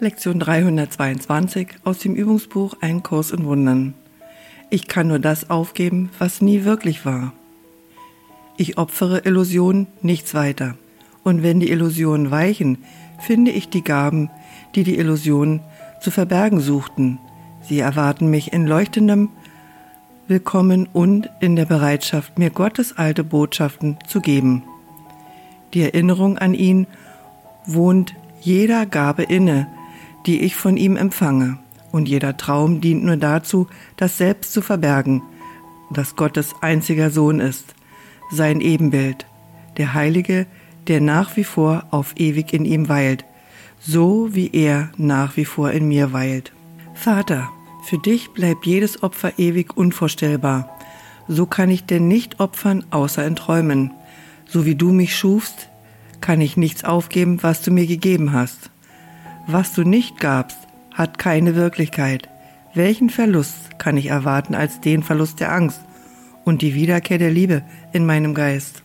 Lektion 322 aus dem Übungsbuch Ein Kurs in Wundern. Ich kann nur das aufgeben, was nie wirklich war. Ich opfere Illusionen, nichts weiter. Und wenn die Illusionen weichen, finde ich die Gaben, die die Illusionen zu verbergen suchten. Sie erwarten mich in leuchtendem Willkommen und in der Bereitschaft, mir Gottes alte Botschaften zu geben. Die Erinnerung an ihn wohnt jeder Gabe inne, die ich von ihm empfange. Und jeder Traum dient nur dazu, das Selbst zu verbergen, das Gottes einziger Sohn ist, sein Ebenbild, der Heilige, der nach wie vor auf ewig in ihm weilt, so wie er nach wie vor in mir weilt. Vater, für dich bleibt jedes Opfer ewig unvorstellbar. So kann ich denn nicht opfern, außer in Träumen. So wie du mich schufst, kann ich nichts aufgeben, was du mir gegeben hast. Was du nicht gabst, hat keine Wirklichkeit. Welchen Verlust kann ich erwarten als den Verlust der Angst und die Wiederkehr der Liebe in meinem Geist?